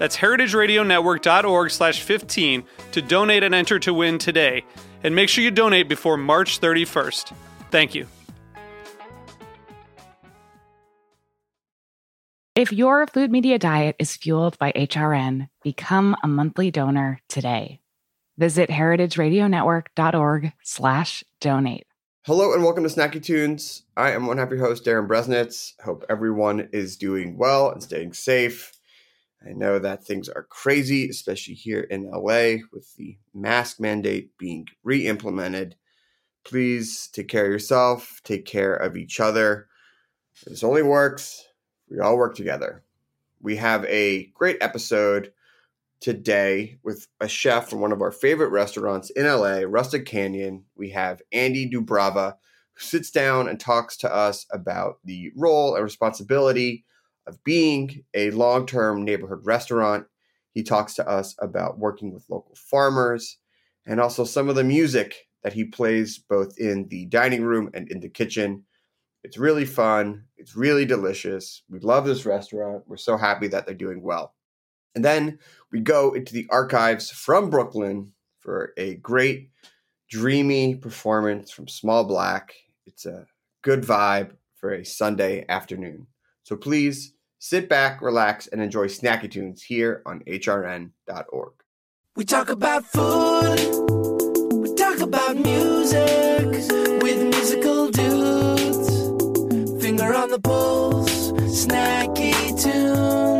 That's heritageradionetwork.org slash 15 to donate and enter to win today. And make sure you donate before March 31st. Thank you. If your food media diet is fueled by HRN, become a monthly donor today. Visit heritageradionetwork.org slash donate. Hello and welcome to Snacky Tunes. I am one happy host, Darin Bresnitz. Hope everyone is doing well and staying safe. I know that things are crazy, especially here in LA with the mask mandate being re implemented. Please take care of yourself, take care of each other. This only works. We all work together. We have a great episode today with a chef from one of our favorite restaurants in LA, Rustic Canyon. We have Andy Doubrava, who sits down and talks to us about the role and responsibility of being a long term neighborhood restaurant. He talks to us about working with local farmers and also some of the music that he plays both in the dining room and in the kitchen. It's really fun. It's really delicious. We love this restaurant. We're so happy that they're doing well. And then we go into the archives from Brooklyn for a great, dreamy performance from Small Black. It's a good vibe for a Sunday afternoon. So please sit back, relax, and enjoy Snacky Tunes here on hrn.org. We talk about food, we talk about music with musical dudes. Finger on the pulse, snacky tunes.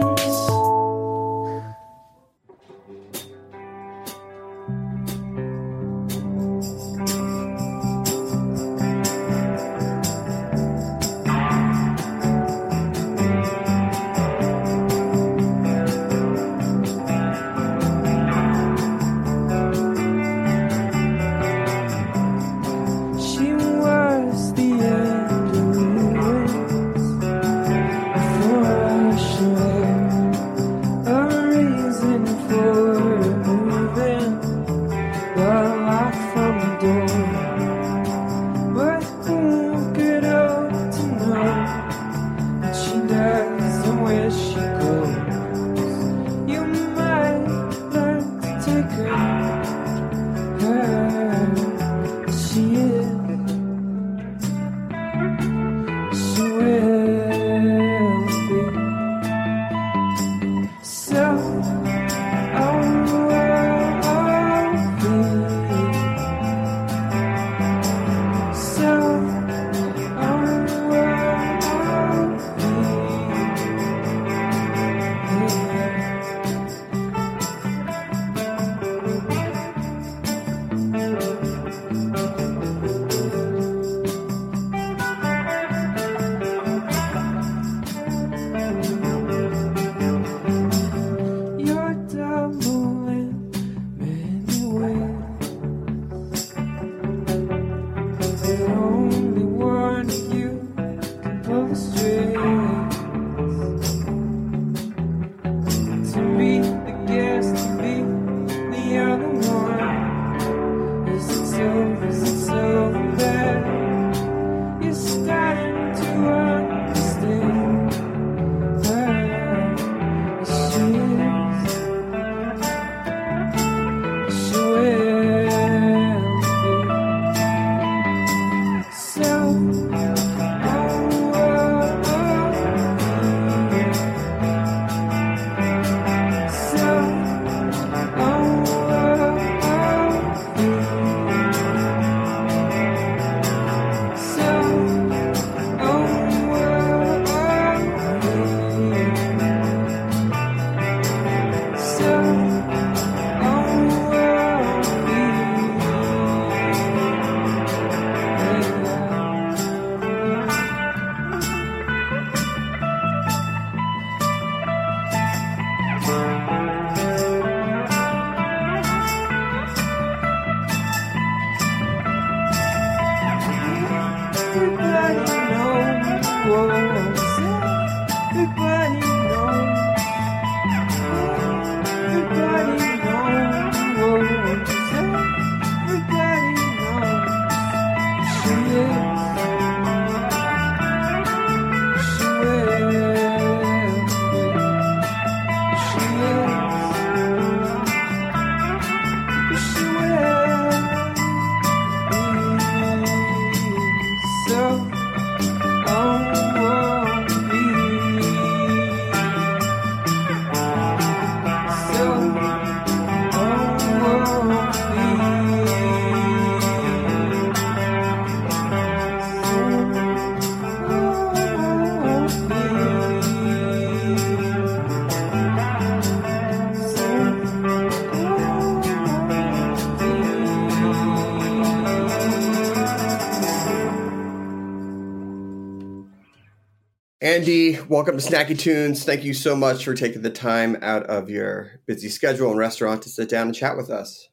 Andy, welcome to Snacky Tunes. Thank you so much for taking the time out of your busy schedule and restaurant to sit down and chat with us.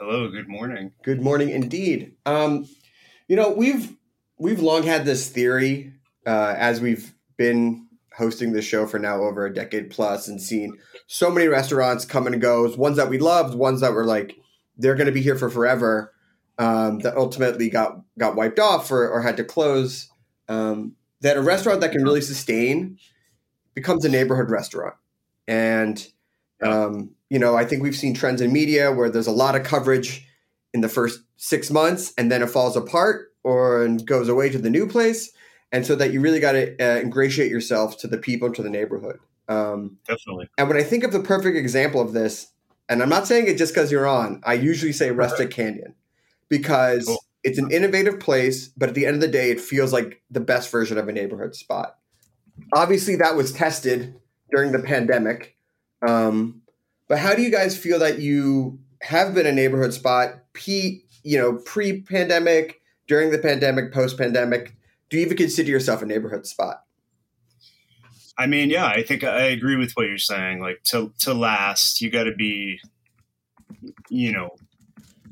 Hello, good morning. Good morning, indeed. Um, you know, we've we've long had this theory uh, as we've been hosting this show for now over a decade plus and seen so many restaurants come and go. Ones that we loved, ones that were like they're going to be here for forever. Um, that ultimately got got wiped off or, or had to close. Um, that a restaurant that can really sustain becomes a neighborhood restaurant, and um, you know, I think we've seen trends in media where there's a lot of coverage in the first six months and then it falls apart or and goes away to the new place. And so that you really got to uh, ingratiate yourself to the people, to the neighborhood. Um, Definitely. and when I think of the perfect example of this, and I'm not saying it just because you're on, I usually say Rustic Canyon because Cool. It's an innovative place, but at the end of the day, it feels like the best version of a neighborhood spot. Obviously, that was tested during the pandemic. Um, but how do you guys feel that you have been a neighborhood spot, p you know, pre-pandemic, during the pandemic, post-pandemic? Do you even consider yourself a neighborhood spot? I mean, yeah, I think I agree with what you're saying. Like to to last, you got to be, you know,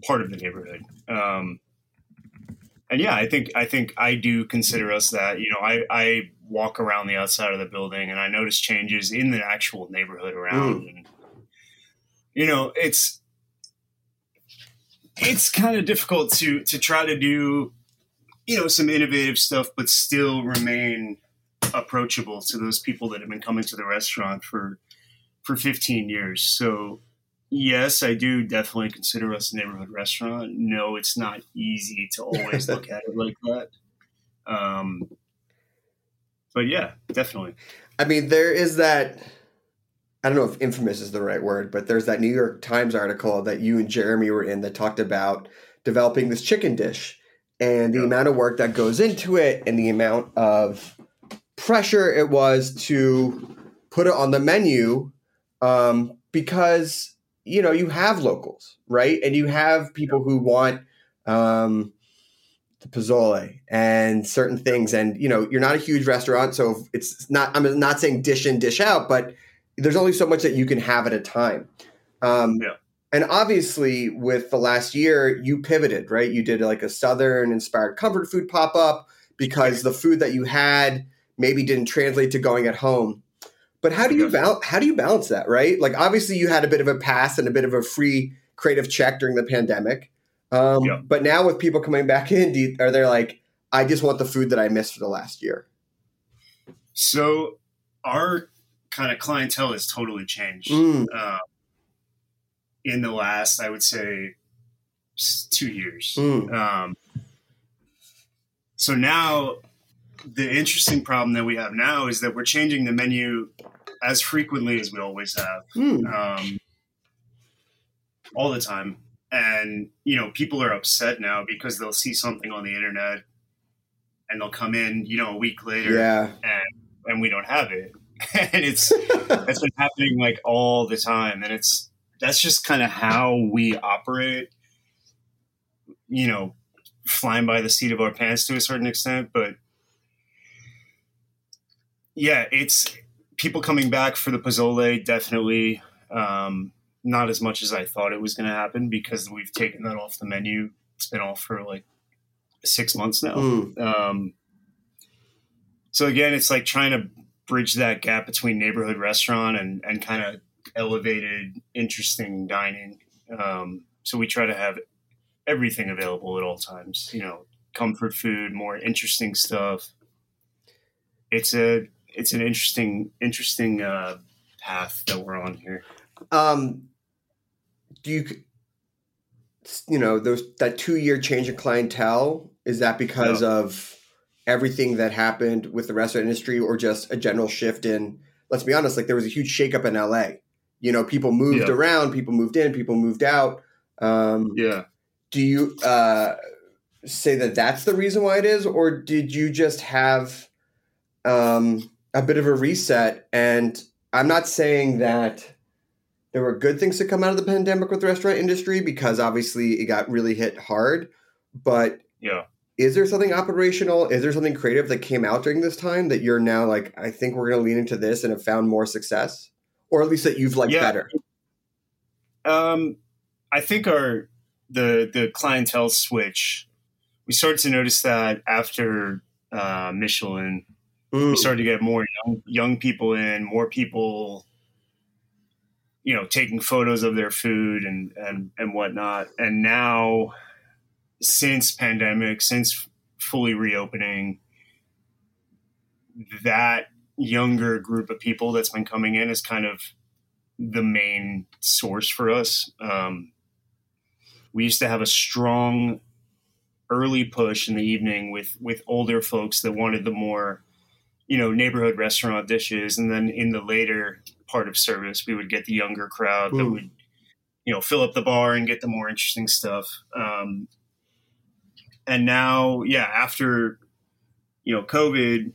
part of the neighborhood. Um, and yeah, I think I think I do consider us that. You know, I I walk around the outside of the building and I notice changes in the actual neighborhood around, hmm. and you know, it's it's kind of difficult to to try to do, you know, some innovative stuff, but still remain approachable to those people that have been coming to the restaurant for for 15 years. So yes, I do definitely consider us a neighborhood restaurant. No, it's not easy to always look at it like that. Um, but yeah, definitely. I mean, there is that. I don't know if infamous is the right word, but there's that New York Times article that you and Jeremy were in that talked about developing this chicken dish and the Yeah. amount of work that goes into it and the amount of pressure it was to put it on the menu um, because you know you have locals right? And you have people who want um, the pozole and certain things. And you know you're not a huge restaurant so it's not i'm not saying dish in dish out but there's only so much that you can have at a time. Um, Yeah. and obviously with the last year you pivoted right? You did like a southern inspired comfort food pop-up because the food that you had maybe didn't translate to going at home but how do you val- how do you balance that right? Like obviously you had a bit of a pass and a bit of a free creative check during the pandemic. Um, Yeah. but now with people coming back in do you, are they like i just want the food that i missed for the last year So our kind of clientele has totally changed Mm, uh, in the last, I would say, two years. mm, Um, so now, the interesting problem that we have now is that we're changing the menu as frequently as we always have, mm. um, all the time. And you know, people are upset now because they'll see something on the internet, and they'll come in, you know, a week later, yeah and we don't have it. and it's that's been happening like all the time, and it's that's just kind of how we operate. You know, flying by the seat of our pants to a certain extent, but yeah, it's people coming back for the pozole definitely um, not as much as I thought it was going to happen because we've taken that off the menu. It's been off for like six months now. Mm. Um, so again, it's like trying to bridge that gap between neighborhood restaurant and and kind of elevated, interesting dining. Um, so we try to have everything available at all times. You know, comfort food, more interesting stuff. It's a it's an interesting interesting uh, path that we're on here. Um, do you, you know, those that two year change in clientele is that because of everything that happened with the restaurant industry, or just a general shift in? Let's be honest, like there was a huge shakeup in LA. You know, people moved Yeah. around, people moved in, people moved out. Um, Yeah. do you uh, say that that's the reason why it is, or did you just have um, a bit of a reset? And I'm not saying that there were good things to come out of the pandemic with the restaurant industry because obviously it got really hit hard. But Yeah. is there something operational? Is there something creative that came out during this time that you're now like, I think we're going to lean into this and have found more success, or at least that you've liked Yeah. better? Um, I think our the the clientele switch. We started to notice that after uh, Michelin, Mm. we started to get more young, young people in, more people, you know, taking photos of their food and and and whatnot. And now, since pandemic, since fully reopening, that younger group of people that's been coming in is kind of the main source for us. Um, we used to have a strong early push in the evening with with older folks that wanted the more you know neighborhood restaurant dishes. And then in the later part of service we would get the younger crowd that Mm. would you know fill up the bar and get the more interesting stuff. Um, and now yeah after you know covid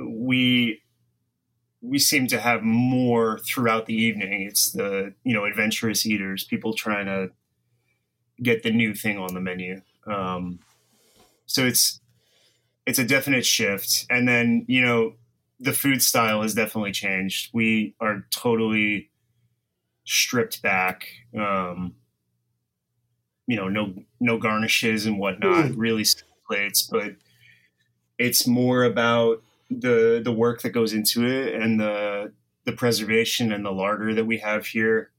we we seem to have more throughout the evening. It's the you know adventurous eaters people trying to get the new thing on the menu. Um, so it's it's a definite shift. And then you know the food style has definitely changed. We are totally stripped back um, you know no no garnishes and whatnot really simple plates but it's more about the the work that goes into it and the the preservation and the larder that we have here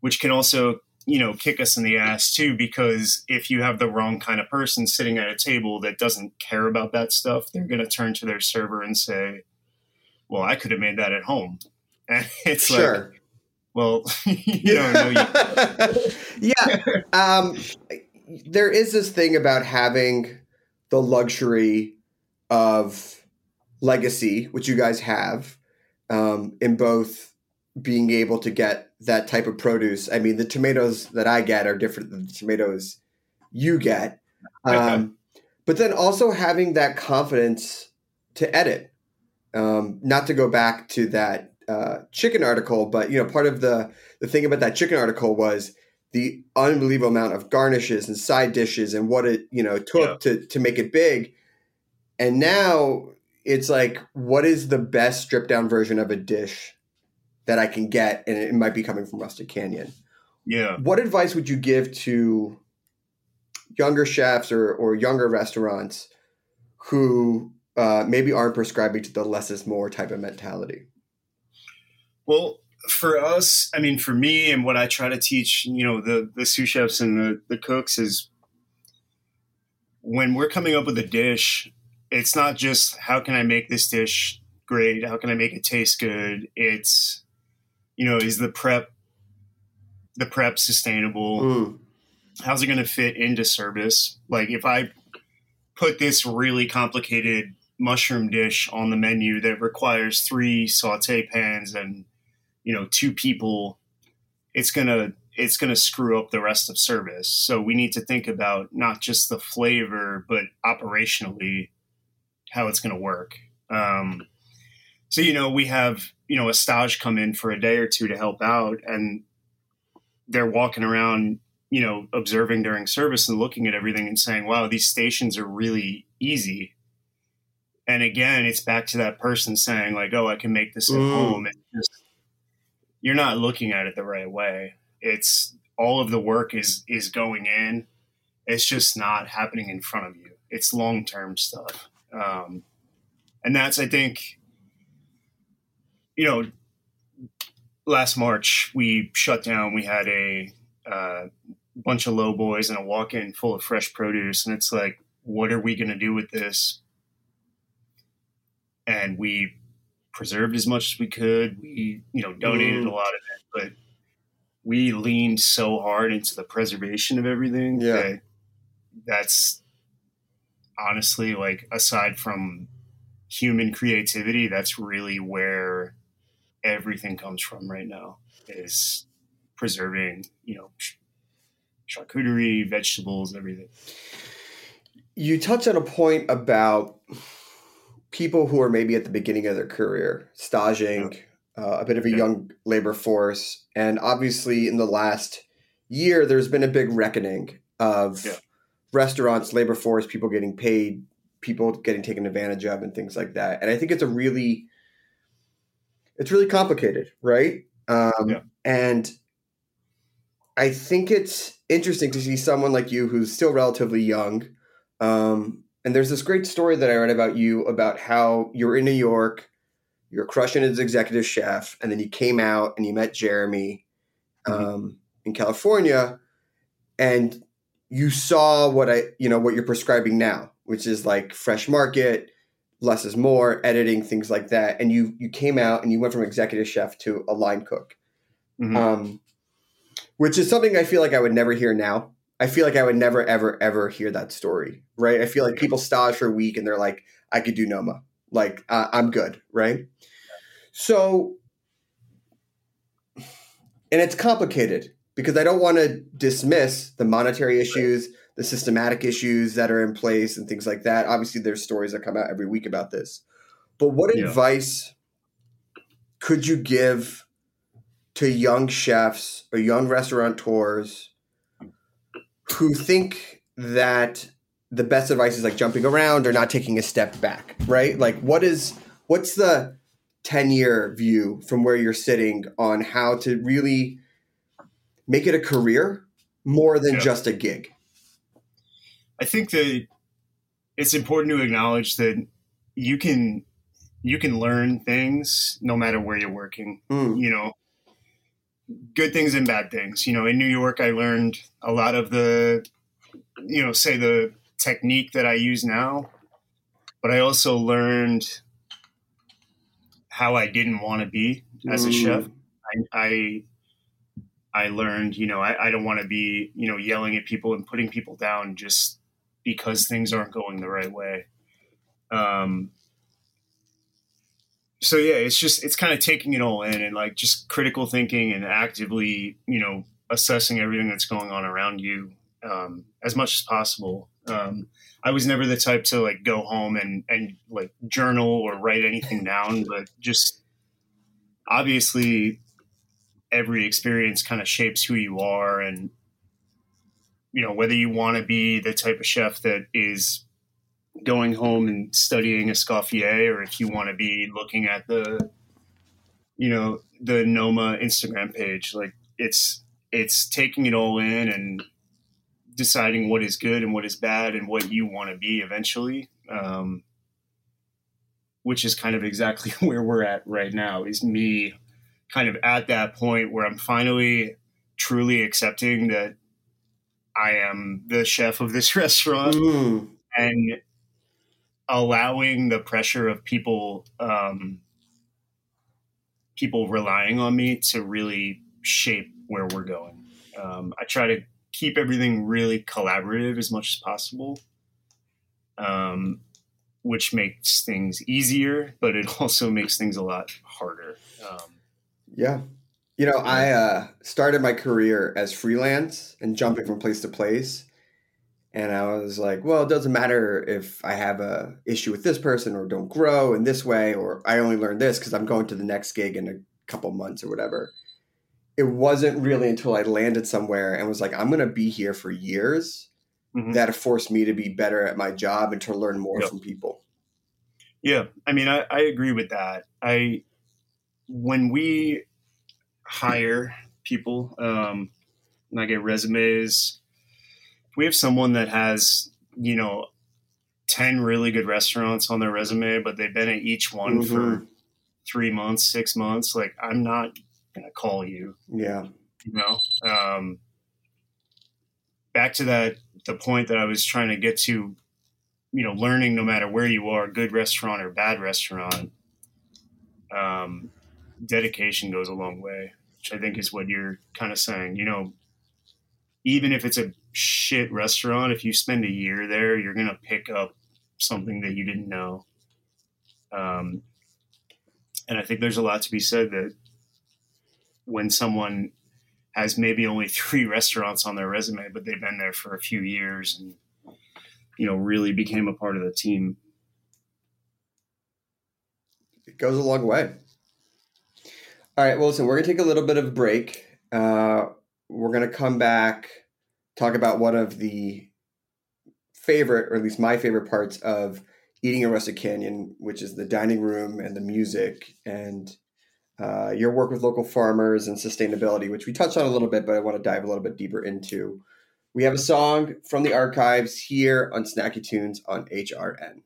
which can also you know kick us in the ass too because if you have the wrong kind of person sitting at a table that doesn't care about that stuff they're going to turn to their server and say well i could have made that at home and it's like Sure. well you don't know you yeah. Um, there is this thing about having the luxury of legacy, which you guys have, um, in both being able to get that type of produce. I mean, the tomatoes that I get are different than the tomatoes you get. Um, Okay. But then also having that confidence to edit. Um, not to go back to that uh, chicken article, but you know, part of the the thing about that chicken article was the unbelievable amount of garnishes and side dishes and what it you know took to to make it big. And now it's like, what is the best stripped down version of a dish that I can get? And it might be coming from Rustic Canyon. yeah What advice would you give to younger chefs or, or younger restaurants who uh, maybe aren't prescribing to the less is more type of mentality? Well, for us, I mean, for me and what I try to teach, you know, the the sous chefs and the, the cooks is when we're coming up with a dish, it's not just how can I make this dish great? How can I make it taste good? It's you know, is the prep the prep sustainable? Mm. how's it going to fit into service? Like if I put this really complicated mushroom dish on the menu that requires three saute pans and you know two people, it's gonna it's gonna screw up the rest of service. So we need to think about not just the flavor, but operationally how it's going to work. Um, so you know we have you know a stage come in for a day or two to help out, and they're walking around you know, observing during service and looking at everything and saying, wow, these stations are really easy. And again, it's back to that person saying, like, oh, I can make this at Mm. home. Just, you're not looking at it the right way. It's all of the work is is going in. It's just not happening in front of you. It's long term stuff. Um, and that's I think, you know, last March we shut down. We had a uh, bunch of low boys and a walk-in full of fresh produce, and it's like, what are we going to do with this? And we preserved as much as we could. We, you know, donated Mhm. a lot of it, but we leaned so hard into the preservation of everything Yeah. that that's honestly like aside from human creativity, that's really where everything comes from right now is preserving, you know, charcuterie, vegetables, everything. You touch on a point about people who are maybe at the beginning of their career, staging, uh, a bit of a Yeah. young labor force, and obviously in the last year, there's been a big reckoning of Yeah. restaurants, labor force, people getting paid, people getting taken advantage of, and things like that. And I think it's a really, it's really complicated, right? Um, Yeah. And I think it's interesting to see someone like you who's still relatively young. Um, and there's this great story that I read about you about how you're in New York, you're crushing as executive chef, and then you came out and you met Jeremy um, in California, and you saw what I, you know, what you're prescribing now, which is like fresh market, less is more, editing, things like that. And you you came out and you went from executive chef to a line cook Mhm. um, which is something I feel like I would never hear now. I feel like I would never, ever, ever hear that story, right? I feel like people stage for a week and they're like, I could do Noma. Like, uh, I'm good, right? So, and it's complicated because I don't want to dismiss the monetary issues, the systematic issues that are in place, and things like that. Obviously, there's stories that come out every week about this. But what Yeah. advice could you give to young chefs or young restaurateurs who think that the best advice is like jumping around or not taking a step back, right? Like what is what's the 10 year view from where you're sitting on how to really make it a career more than Yeah. just a gig? I think that it's important to acknowledge that you can you can learn things no matter where you're working. Mm, You know, good things and bad things. You know, in New York, I learned a lot of the, you know, say the technique that I use now, but I also learned how I didn't want to be as a mm, chef. I, I I learned, you know, I, I don't want to be, you know, yelling at people and putting people down just because things aren't going the right way. Um, so yeah, it's just it's kind of taking it all in and like just critical thinking and actively, you know, assessing everything that's going on around you um, as much as possible. Um, I was never the type to like go home and and like journal or write anything down, but just obviously every experience kind of shapes who you are and you know whether you want to be the type of chef that is going home and studying escoffier or if you want to be looking at the you know the noma instagram page like it's it's taking it all in and deciding what is good and what is bad and what you want to be eventually um, which is kind of exactly where we're at right now is me kind of at that point where i'm finally truly accepting that i am the chef of this restaurant and allowing the pressure of people um, people relying on me to really shape where we're going. Um, I try to keep everything really collaborative as much as possible, um, which makes things easier, but it also makes things a lot harder. Um, Yeah. You know, I uh, started my career as freelance and jumping from place to place. And I was like, well, it doesn't matter if I have a issue with this person or don't grow in this way, or I only learn this because I'm going to the next gig in a couple months or whatever. It wasn't really until I landed somewhere and was like, I'm going to be here for years Mhm. that forced me to be better at my job and to learn more Yep. from people. Yeah, I mean, I, I agree with that. I when we hire people, um, and I get resumes, we have someone that has you know 10 really good restaurants on their resume, but they've been at each one for Mhm. three months, six months, like I'm not gonna call you. Yeah. You know? Um back to that the point that I was trying to get to, you know, learning no matter where you are, good restaurant or bad restaurant, um, dedication goes a long way, which I think is what you're kind of saying. You know, even if it's a shit restaurant, if you spend a year there, you're gonna pick up something that you didn't know. Um, and I think there's a lot to be said that when someone has maybe only three restaurants on their resume, but they've been there for a few years and you know really became a part of the team. It goes a long way. All right. Well, listen, we're going to take a little bit of a break. Uh, we're going to come back, talk about one of the favorite, or at least my favorite parts of eating at Rustic Canyon, which is the dining room and the music and uh, your work with local farmers and sustainability, which we touched on a little bit, but I want to dive a little bit deeper into. We have a song from the archives here on Snacky Tunes on HRN.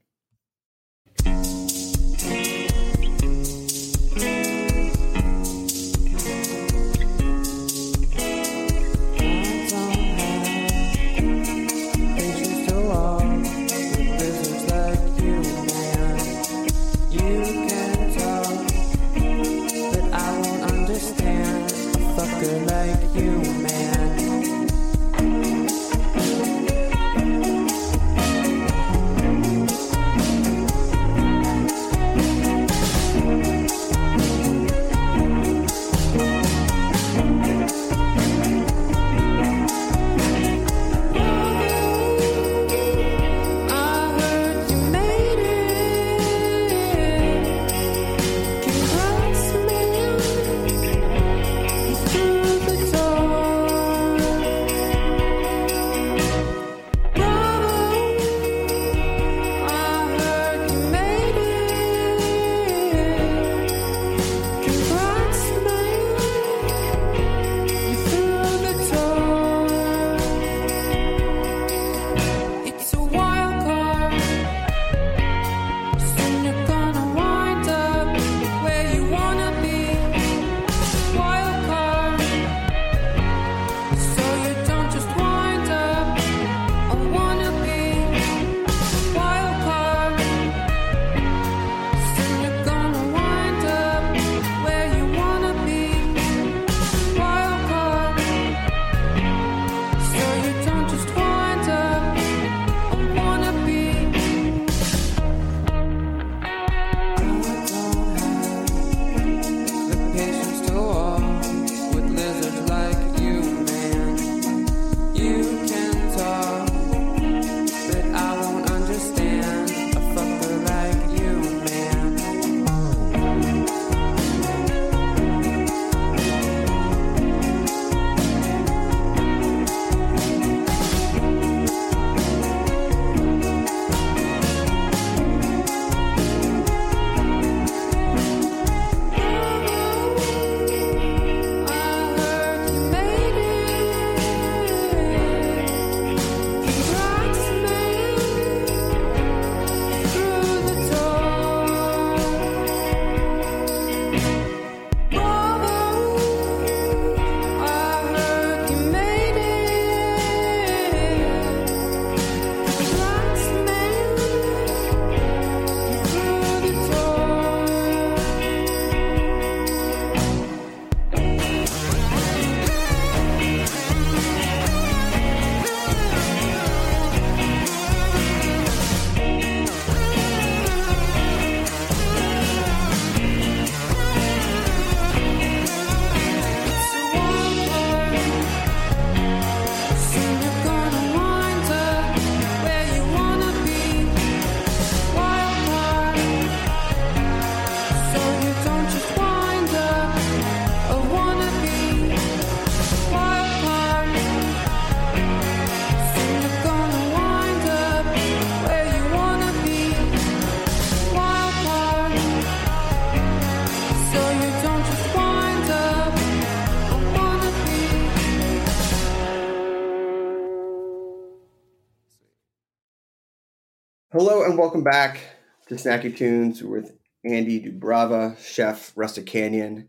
Welcome back to Snacky Tunes with Andy Doubrava, chef Rustic Canyon.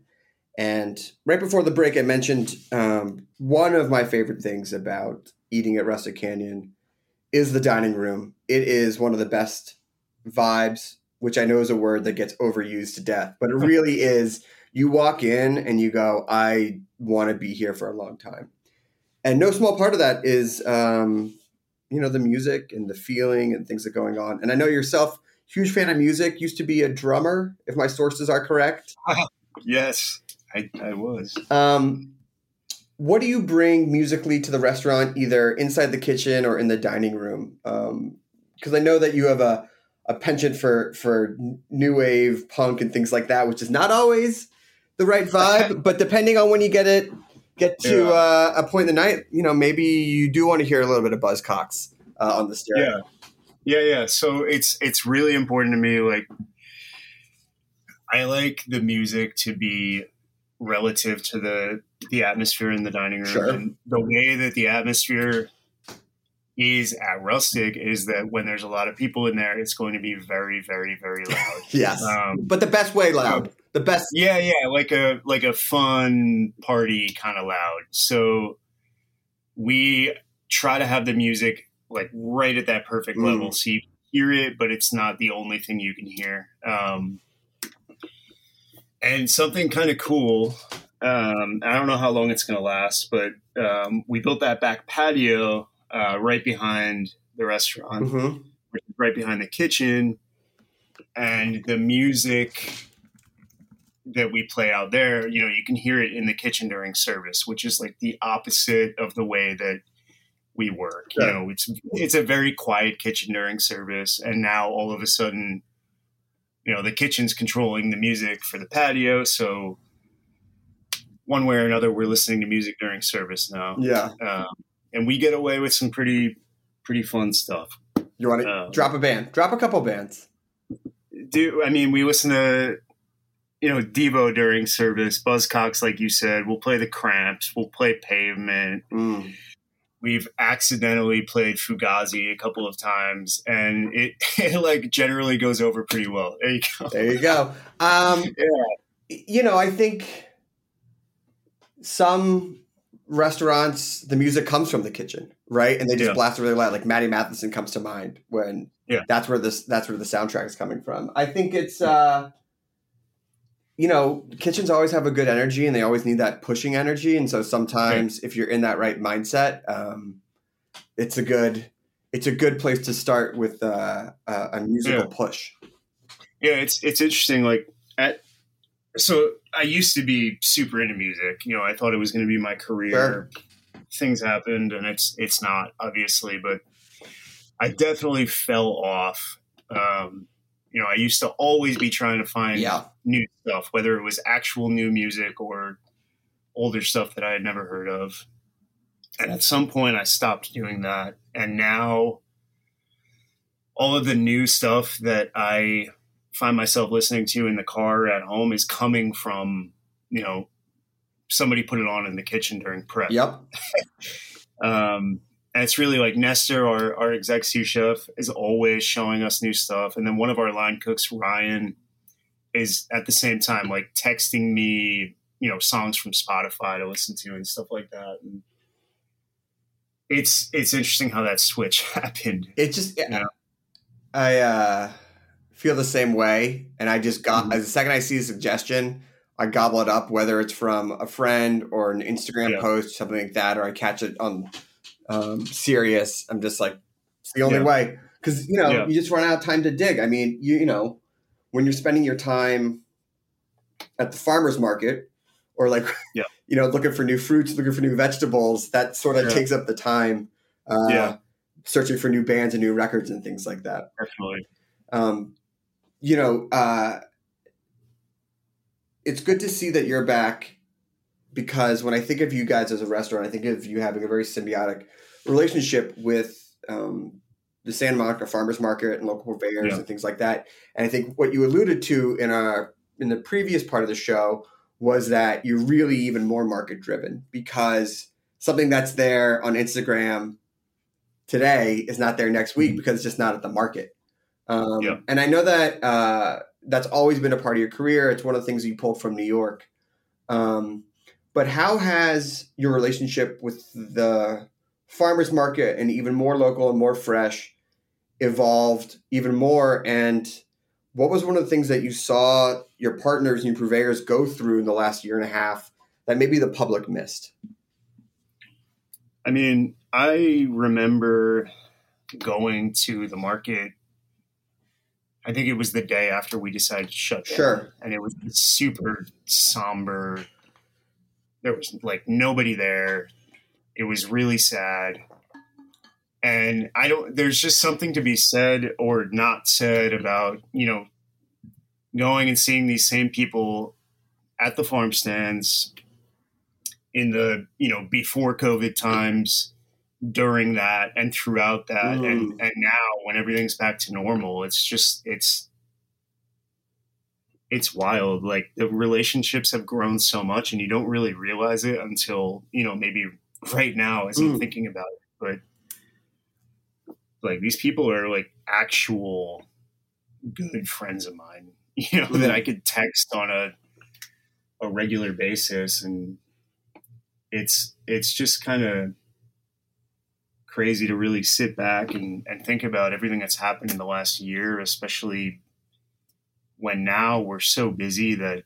And right before the break, I mentioned um, one of my favorite things about eating at Rustic Canyon is the dining room. It is one of the best vibes, which I know is a word that gets overused to death, but it really is. You walk in and you go, I want to be here for a long time. And no small part of that is, um, you know, the music and the feeling and things that are going on. And I know yourself, huge fan of music, used to be a drummer, if my sources are correct. Yes, I, I was. Um, what do you bring musically to the restaurant, either inside the kitchen or in the dining room? Because I know that you have a, a penchant for for new wave punk and things like that, which is not always the right vibe. but depending on when you get it, get to Yeah. uh, a point in the night, you know, maybe you do want to hear a little bit of Buzzcocks uh, on the stereo. Yeah, yeah, yeah. So it's it's really important to me. Like, I like the music to be relative to the the atmosphere in the dining room. Sure. And the way that the atmosphere is at Rustic is that when there's a lot of people in there, it's going to be very, very, very loud. Yes, Um, but the best way loud. The best. yeah, yeah, like a like a fun party kind of loud. So we try to have the music like right at that perfect Mm. level, so you hear it, but it's not the only thing you can hear. Um, and something kind of cool. Um, I don't know how long it's going to last, but um, we built that back patio uh, right behind the restaurant Mhm. which is right behind the kitchen, and the music that we play out there, you know, you can hear it in the kitchen during service, which is like the opposite of the way that we work. You know, it's it's a very quiet kitchen during service, and now all of a sudden, you know, the kitchen's controlling the music for the patio, so one way or another, we're listening to music during service now, Yeah. um, and we get away with some pretty pretty fun stuff. You want to Um, drop a band? Drop a couple bands. do I mean we listen to you know Devo during service, Buzzcocks, like you said. We'll play the Cramps. We'll play Pavement. Mm. We've accidentally played Fugazi a couple of times, and it, it like generally goes over pretty well. There you go. There you go. Um, You know, I think some restaurants, the music comes from the kitchen, right? And they just Yeah. blast it really loud. Like Matty Matheson comes to mind when Yeah. that's where this that's where the soundtrack is coming from. I think it's uh you know, kitchens always have a good energy and they always need that pushing energy. And so sometimes if you're in that right mindset, um, it's a good it's a good place to start with uh, a, a musical Yeah. push. Yeah, it's it's interesting. Like at so I used to be super into music. You know, I thought it was going to be my career. Sure. Things happened, and it's it's not obviously, but I definitely fell off. Um, you know, I used to always be trying to find Yeah. new stuff, whether it was actual new music or older stuff that I had never heard of. And at some point, I stopped doing that, and now all of the new stuff that I find myself listening to in the car or at home is coming from you know somebody put it on in the kitchen during prep. Yep. Um, and it's really like Nestor, our, our exec sous chef, is always showing us new stuff. And then one of our line cooks, Ryan, is at the same time like texting me, you know, songs from Spotify to listen to and stuff like that. And it's it's interesting how that switch happened. It just Yeah. I uh, feel the same way, and I just got Mhm. as the second I see a suggestion, I gobble it up, whether it's from a friend or an Instagram Yeah. post, something like that, or I catch it on um, Sirius. I'm just like, it's the only Yeah. way because you know Yeah. you just run out of time to dig. I mean, you you know, when you're spending your time at the farmers market or like Yeah. you know looking for new fruits, looking for new vegetables, that sort of Yeah. takes up the time. Uh, Yeah. searching for new bands and new records and things like that. Definitely. Um, you know, uh, it's good to see that you're back because when I think of you guys as a restaurant, I think of you having a very symbiotic relationship with um, the Santa Monica Farmers Market and local purveyors Yeah. and things like that. And I think what you alluded to in our in the previous part of the show was that you're really even more market driven because something that's there on Instagram today is not there next week because it's just not at the market. Um, Yeah. And I know that uh, that's always been a part of your career. It's one of the things you pulled from New York. Um, but how has your relationship with the farmers market and even more local and more fresh evolved even more? And what was one of the things that you saw your partners and your purveyors go through in the last year and a half that maybe the public missed? I mean, I remember going to the market. I think it was the day after we decided to shut down. Sure. And it was super somber. There was like nobody there. It was really sad. And I don't, there's just something to be said or not said about, you know, going and seeing these same people at the farm stands in the, you know, before COVID times, during that and throughout that Mm. and and now when everything's back to normal it's just it's it's wild. Like the relationships have grown so much and you don't really realize it until you know maybe right now as i'm Mm. thinking about it. But like these people are like actual good friends of mine you know that i could text on a a regular basis. And it's it's just kind of crazy to really sit back and, and think about everything that's happened in the last year, especially when now we're so busy that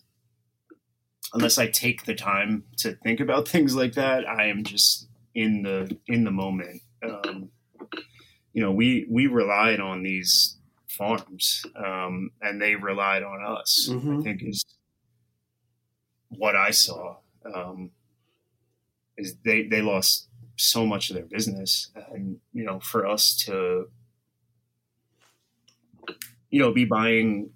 unless I take the time to think about things like that, I am just in the in the moment. Um, you know, we we relied on these farms, um, and they relied on us. I Mhm. think is what I saw. Um, is they they lost so much of their business and you know for us to you know be buying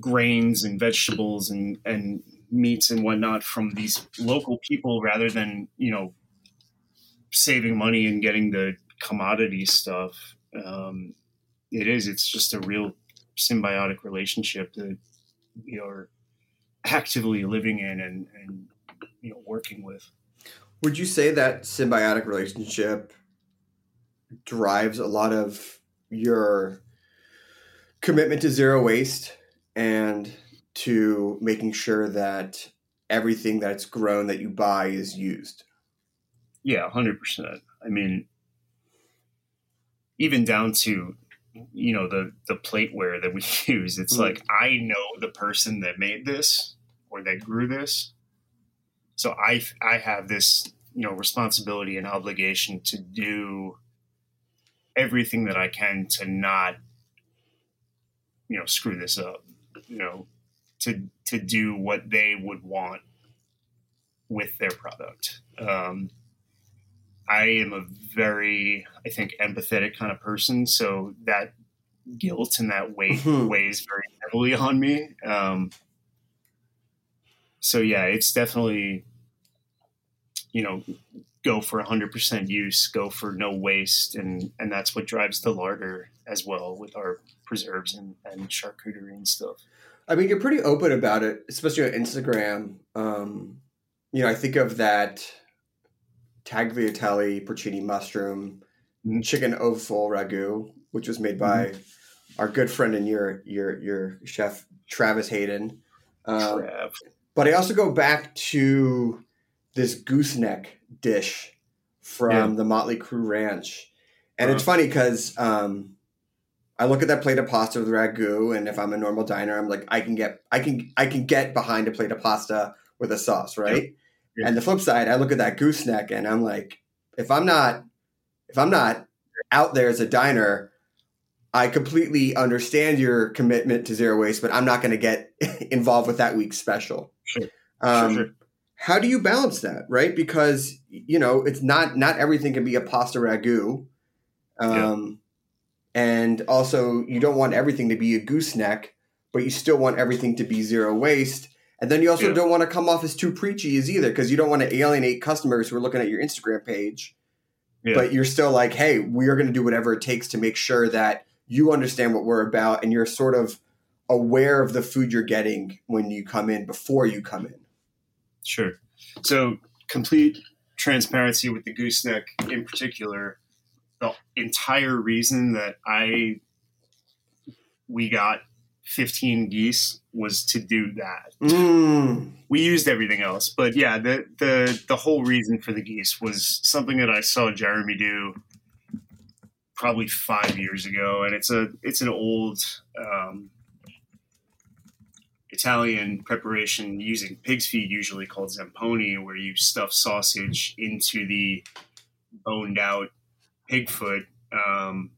grains and vegetables and and meats and whatnot from these local people rather than you know saving money and getting the commodity stuff. Um, it is it's just a real symbiotic relationship that we are actively living in and and you know working with. Would you say that symbiotic relationship drives a lot of your commitment to zero waste and to making sure that everything that's grown that you buy is used? Yeah, hundred percent. I mean, even down to you know the the plateware that we use. It's Mm. like I know the person that made this or that grew this, so I I have this you know responsibility and obligation to do everything that I can to not you know screw this up. You know, to to do what they would want with their product. Um, I am a very, I think, empathetic kind of person. So that guilt and that weight Mhm. weighs very heavily on me. Um, so yeah, it's definitely, you know, go for 100% use, go for no waste, and and that's what drives the larder as well with our preserves and, and charcuterie and stuff. I mean, you're pretty open about it, especially on Instagram. Um, you know, I think of that tagliatelle porcini mushroom Mhm. chicken offal ragu, which was made by our good friend and your your your chef Travis Hayden. Um, Crap. but I also go back to this gooseneck dish from Yeah. the Motley Crew Ranch, and it's Uh-huh. funny because um, I look at that plate of pasta with ragu, and if I'm a normal diner, I'm like, I can get, I can, I can get behind a plate of pasta with a sauce, right? Yeah. And the flip side, I look at that gooseneck, and I'm like, if I'm not, if I'm not out there as a diner. I completely understand your commitment to zero waste, but I'm not going to get involved with that week's special. Sure. Um, sure, sure. How do you balance that, right? Because you know it's not not everything can be a pasta ragu, um, and also you don't want everything to be a gooseneck, but you still want everything to be zero waste. And then you also Yeah. don't want to come off as too preachy as either, because you don't want to alienate customers who are looking at your Instagram page. Yeah. But you're still like, hey, we are going to do whatever it takes to make sure that you understand what we're about, and you're sort of aware of the food you're getting when you come in before you come in. Sure. So complete transparency with the gooseneck in particular. The entire reason that I we got 15 geese was to do that. Mm. We used everything else, but yeah, the the the whole reason for the geese was something that I saw Jeremy do probably five years ago, and it's a it's an old um, Italian preparation using pig's feet, usually called zamponi, where you stuff sausage into the boned out pig foot. Um,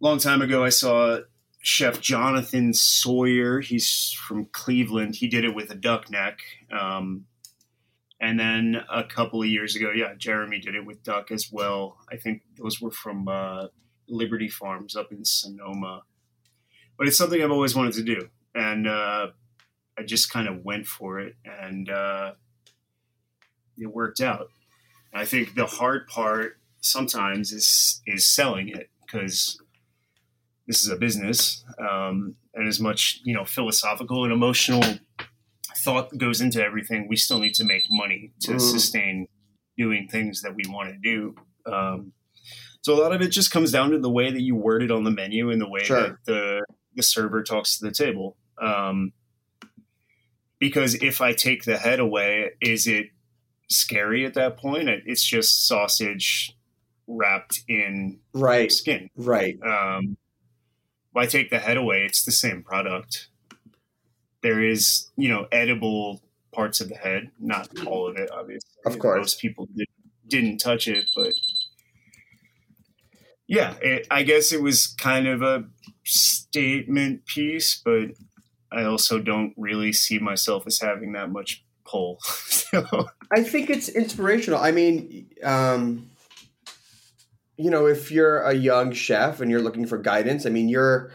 long time ago, I saw Chef Jonathon Sawyer. He's from Cleveland. He did it with a duck neck. Um, and then a couple of years ago, yeah, Jeremy did it with duck as well. I think those were from uh, Liberty Farms up in Sonoma. But it's something I've always wanted to do. And uh, I just kind of went for it. And uh, it worked out. I think the hard part sometimes is is selling it because this is a business, um, and as much you know philosophical and emotional thought goes into everything, we still need to make money to Mhm. sustain doing things that we want to do. Um, so a lot of it just comes down to the way that you word it on the menu and the way Sure. that the the server talks to the table. Um, because if I take the head away, is it scary at that point? It's just sausage wrapped in Right. skin. Right. Um, I take the head away, it's the same product. There is, you know, edible parts of the head, not all of it, obviously. Of course. Most people did, didn't touch it, but yeah, it, I guess it was kind of a statement piece, but I also don't really see myself as having that much pull. so, I think it's inspirational. I mean, um, you know, if you're a young chef and you're looking for guidance, I mean, your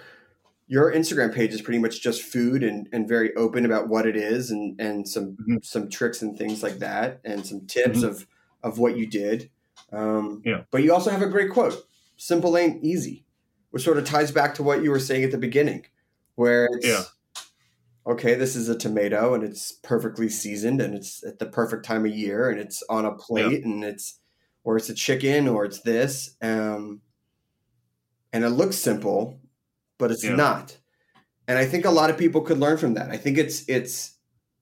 your Instagram page is pretty much just food and, and very open about what it is and, and some Mhm. some tricks and things like that and some tips Mhm. of of what you did. Um, Yeah. But you also have a great quote: "Simple ain't easy," which sort of ties back to what you were saying at the beginning, where it's Yeah. okay, this is a tomato and it's perfectly seasoned and it's at the perfect time of year and it's on a plate and it's or it's a chicken or it's this um and it looks simple but it's Yeah. not. And i think a lot of people could learn from that. I think it's it's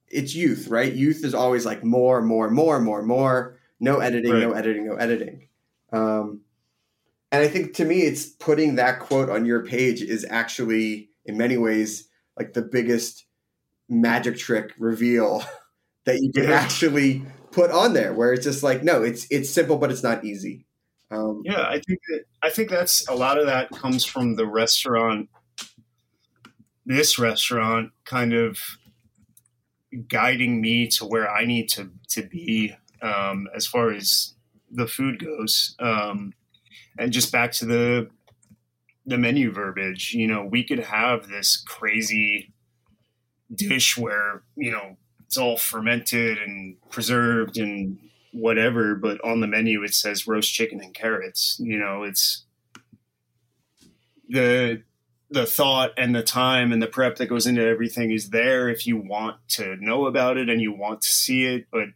it's youth right? Youth is always like more more more more more. No editing no editing no editing. Um and i think to me it's putting that quote on your page is actually in many ways like the biggest magic trick reveal that you can actually put on there where it's just like no it's it's simple but it's not easy um, Yeah, I think that I think that's a lot of that comes from the restaurant. This restaurant kind of guiding me to where I need to to be um, as far as the food goes, um, and just back to the the menu verbiage. You know, we could have this crazy dish where you know it's all fermented and preserved and whatever, but on the menu it says roast chicken and carrots. You know, it's the the thought and the time and the prep that goes into everything is there if you want to know about it and you want to see it, but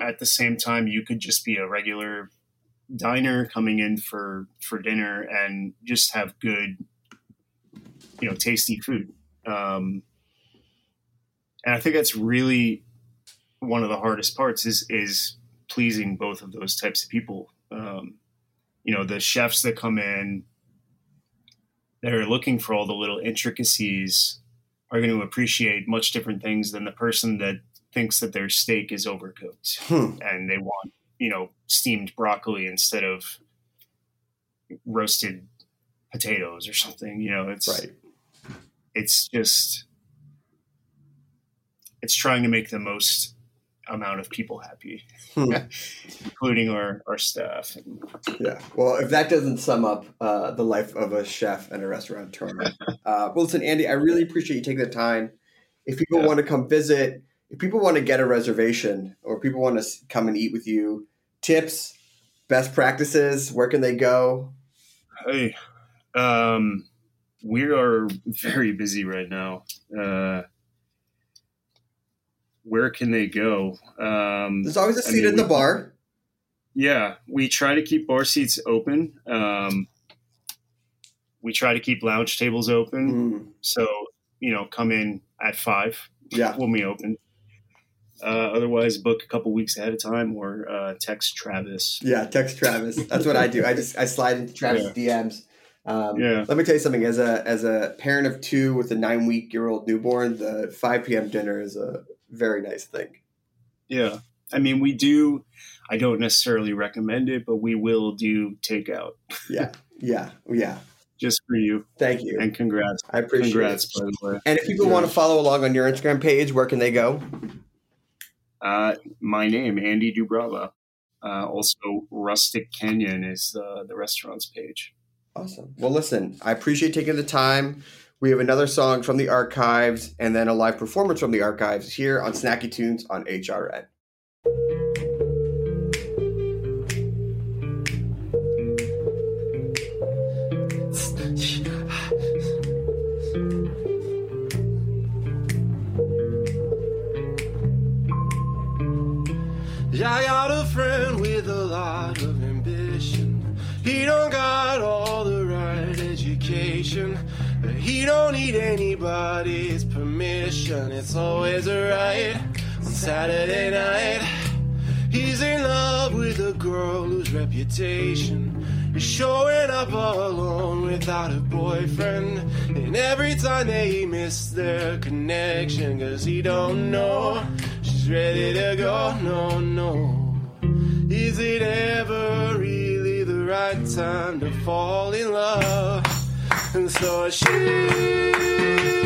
at the same time you could just be a regular diner coming in for for dinner and just have good you know tasty food um and i think that's really one of the hardest parts is is pleasing both of those types of people. Um, you know, the chefs that come in, they're looking for all the little intricacies, are going to appreciate much different things than the person that thinks that their steak is overcooked hmm. and they want, you know, steamed broccoli instead of roasted potatoes or something. You know, it's right it's just it's trying to make the most amount of people happy, Hmm. including our our staff. Yeah. Well, if that doesn't sum up uh, the life of a chef and a restaurateur. uh, well, listen, Andy, I really appreciate you taking the time. If people Yeah. want to come visit, if people want to get a reservation or people want to come and eat with you, tips, best practices, where can they go? Hey, um, we are very busy right now. Uh, where can they go? Um, There's always a seat mean, at the bar. Yeah, we try to keep bar seats open. Um, we try to keep lounge tables open. Mm, So, you know, come in at five yeah. when we open. Uh, otherwise, book a couple weeks ahead of time or uh, text Travis. Yeah, text Travis. That's what I do. I just I slide into Travis DMs. Um, Yeah. Let me tell you something. As a as a parent of two with a nine week year old newborn, the five p.m. dinner is a very nice thing. Yeah. I mean, we do, I don't necessarily recommend it, but we will do takeout Yeah, yeah, yeah. just for you. Thank you. And congrats. I appreciate Congrats, it. by the way. And if people Yeah. want to follow along on your Instagram page, where can they go? Uh, my name, Andy Doubrava. Uh, also, Rustic Canyon is uh, the restaurant's page. Awesome. Well, listen, I appreciate taking the time. We have another song from the archives and then a live performance from the archives here on Snacky Tunes on HRN. He don't need anybody's permission. It's always a riot on Saturday night. He's in love with a girl whose reputation is showing up all alone without a boyfriend. And every time they miss their connection, cause he don't know she's ready to go. No, no. Is it ever really the right time to fall in love? And so she's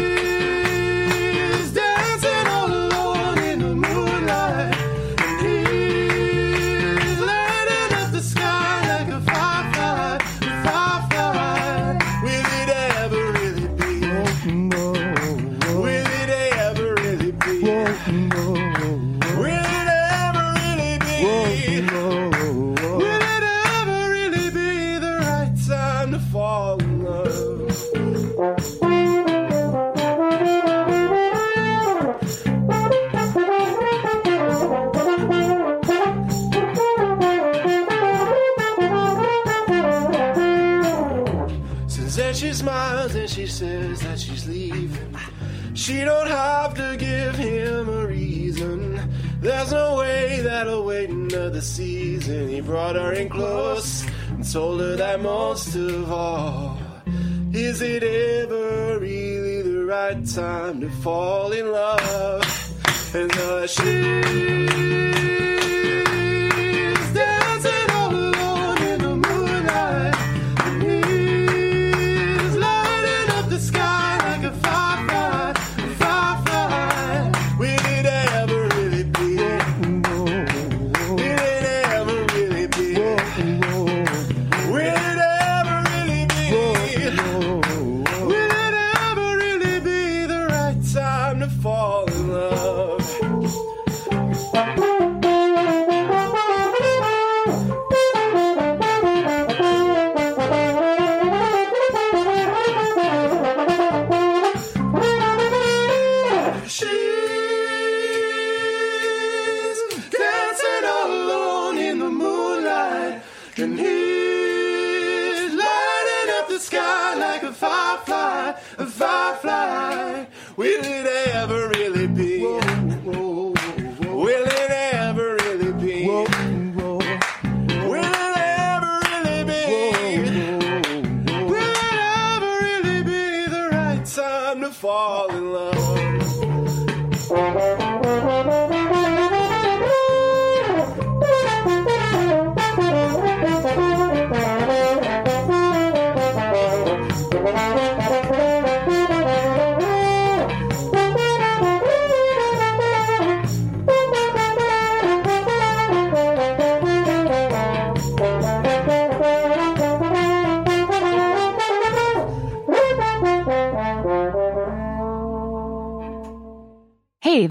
There's no way that'll wait another season. He brought her in close and told her that most of all, is it ever really the right time to fall in love? And so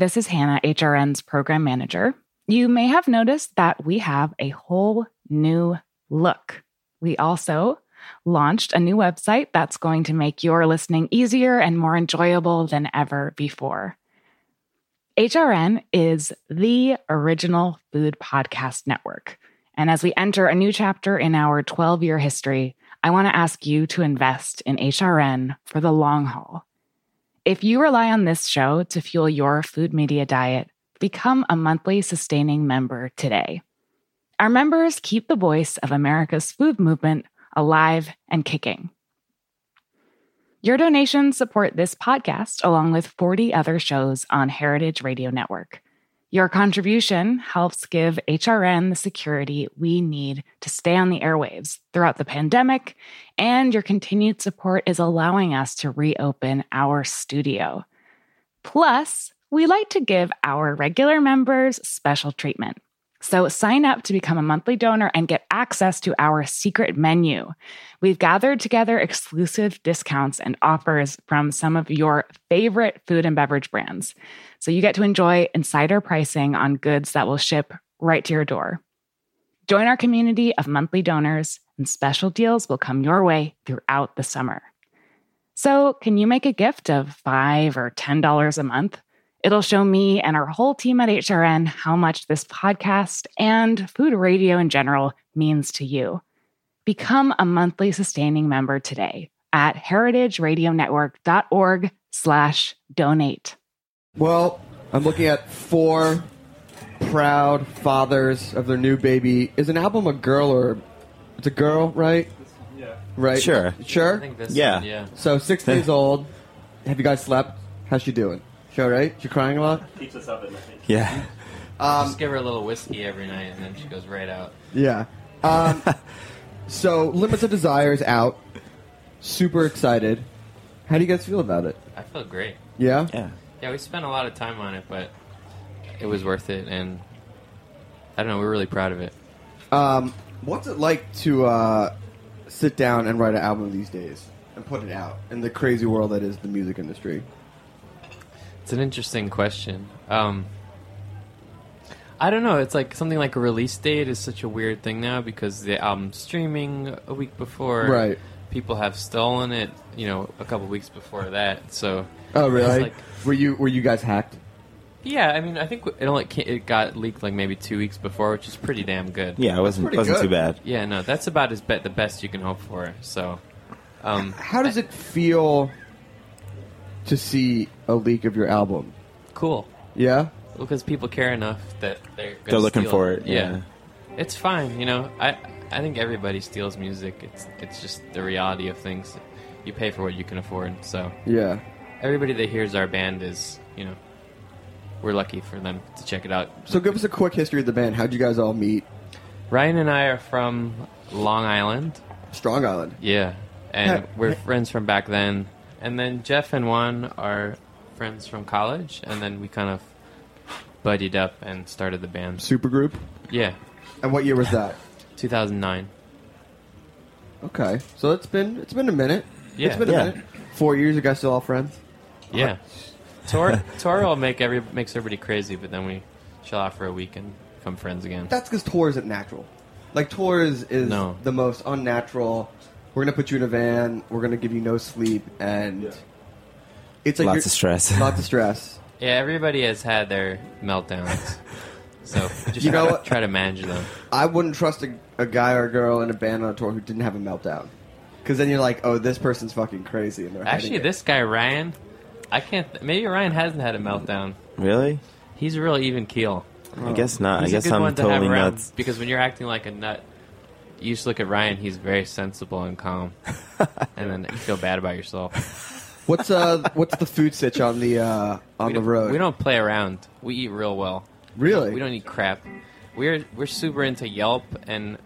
this is Hannah, HRN's program manager. You may have noticed that we have a whole new look. We also launched a new website that's going to make your listening easier and more enjoyable than ever before. HRN is the original food podcast network. And as we enter a new chapter in our 12 year history, I want to ask you to invest in HRN for the long haul. If you rely on this show to fuel your food media diet, become a monthly sustaining member today. Our members keep the voice of America's food movement alive and kicking. Your donations support this podcast along with 40 other shows on Heritage Radio Network. Your contribution helps give HRN the security we need to stay on the airwaves throughout the pandemic, and your continued support is allowing us to reopen our studio. Plus, we like to give our regular members special treatment. So sign up to become a monthly donor and get access to our secret menu. We've gathered together exclusive discounts and offers from some of your favorite food and beverage brands. So you get to enjoy insider pricing on goods that will ship right to your door. Join our community of monthly donors, and special deals will come your way throughout the summer. So, can you make a gift of 5 or $10 a month? It'll show me and our whole team at HRN how much this podcast and food radio in general means to you. Become a monthly sustaining member today at heritageradionetwork.org slash donate. Well, I'm looking at four proud fathers of their new baby. Is an album a girl or it's a girl, right? Yeah. Right. Sure. Sure. I think this Yeah. one, yeah. So six days old. Have you guys slept? How's she doing? She all right? She crying a lot? Keeps us up at night. Yeah. Just give her a little whiskey every night, and then she goes right out. Yeah. Um, so Limits of Desire is out. Super excited. How do you guys feel about it? I feel great. Yeah. Yeah. Yeah, we spent a lot of time on it, but it was worth it, and I don't know, we're really proud of it. Um, what's it like to uh, sit down and write an album these days and put it out in the crazy world that is the music industry? It's an interesting question. Um, I don't know. It's like something like a release date is such a weird thing now because the album's streaming a week before. Right. People have stolen it, you know, a couple weeks before that. So. Oh, really? Like, were you were you guys hacked? yeah, I mean, I think it only ca- it got leaked like maybe two weeks before, which is pretty damn good. Yeah, it wasn't wasn't good. too bad. Yeah, no, that's about as be- the best you can hope for. So, um, How does it feel to see a leak of your album? cool Yeah. because people care enough that they're gonna They're looking for it. Yeah. Yeah. it's fine. You know, I I think everybody steals music. It's it's just the reality of things. You pay for what you can afford. So Yeah. everybody that hears our band is, you know, we're lucky for them to check it out. So give us a quick history of the band. How'd you guys all meet? Ryan and I are from Long Island. Strong Island. Yeah, and Hey, we're friends from back then. And then Jeff and Juan are friends from college, and then we kind of buddied up and started the band. Supergroup. Yeah, And what year was that? 2009. Okay. So it's been it's been a minute. Yeah. It's been a Yeah. minute. Four years. You guys still all friends? Yeah. Tour tour will make every makes everybody crazy, but then we chill out for a week and become friends again. That's because tour isn't natural. Like tour is, is No. the most unnatural. We're gonna put you in a van. We're gonna give you no sleep, and it's like Lots of stress. Lots of stress. Yeah, everybody has had their meltdowns, so just You try, know to, what? try to manage them. I wouldn't trust a, a guy or a girl in a band on a tour who didn't have a meltdown. Because then you're like, oh, this person's fucking crazy, and they're hiding Actually, it. this guy Ryan, I can't. Th- maybe Ryan hasn't had a meltdown. Really? He's a real even keel. I guess not. He's I guess I'm one to totally nuts. because when you're acting like a nut, you just look at Ryan. He's very sensible and calm, and then you feel bad about yourself. What's uh, what's the food sitch on the uh, on we the road? We don't play around. We eat real well. really. We don't eat crap. We're we're super into Yelp and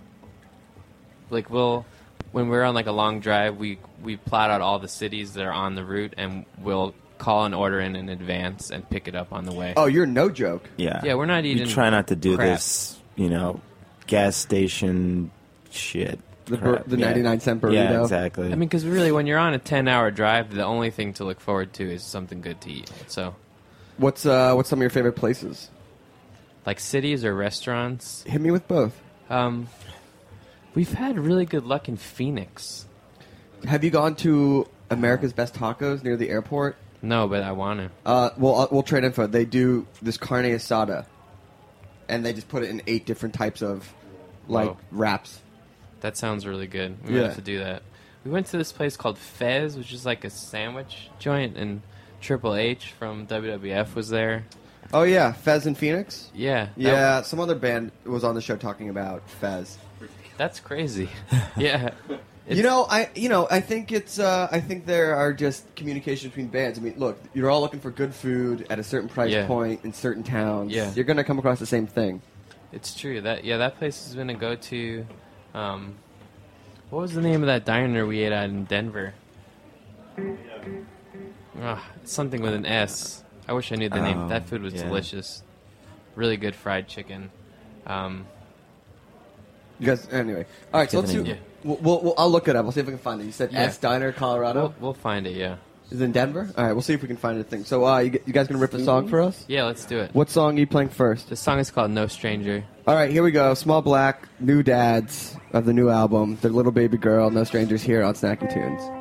like we'll when we're on like a long drive, we we plot out all the cities that are on the route and we'll call an order in in advance and pick it up on the way. Oh, you're no joke. Yeah. Yeah, we're not We eating try not to do crap. this, you know, gas station shit. The bur- crap. the Yeah. 99 cent burrito. Yeah, exactly. I mean, because really, when you're on a 10 hour drive, the only thing to look forward to is something good to eat. So, What's uh, what's some of your favorite places? like cities or restaurants, Hit me with both. um, we've had really good luck in Phoenix. Have you gone to America's Best Tacos near the airport? No, but I want to. Uh, well, uh, we'll trade info. They do this carne asada, and they just put it in eight different types of like Whoa. wraps. That sounds really good. We Yeah. have to do that. We went to this place called Fez, which is like a sandwich joint, and Triple H from WWF was there. Oh yeah, Fez and Phoenix. Yeah, Yeah, some other band was on the show talking about Fez. that's crazy. yeah, you know, I you know, I think it's uh, I think there are just communication between bands. I mean, look, you're all looking for good food at a certain price Yeah. point in certain towns. Yeah. You're gonna come across the same thing. It's true. That yeah, that place has been a go-to. Um, what was the name of that diner we ate at in Denver? Ah, something with an S. I wish I knew the name. Oh, That food was yeah. delicious. Really good fried chicken. Um, You guys, anyway. All right, so let's do. Tiffany. We'll, we'll, we'll- I'll look it up. I'll see if I can find it. You said Yeah. S Diner, Colorado. we'll, we'll find it. Yeah. Is it in Denver? All right, we'll see if we can find a thing. So, uh, you, you guys gonna rip a song for us? Yeah, let's do it. What song are you playing first? The song is called No Stranger. All right, here we go. Small Black, new dads of the new album, The Little Baby Girl, No Strangers here on Snacky Tunes.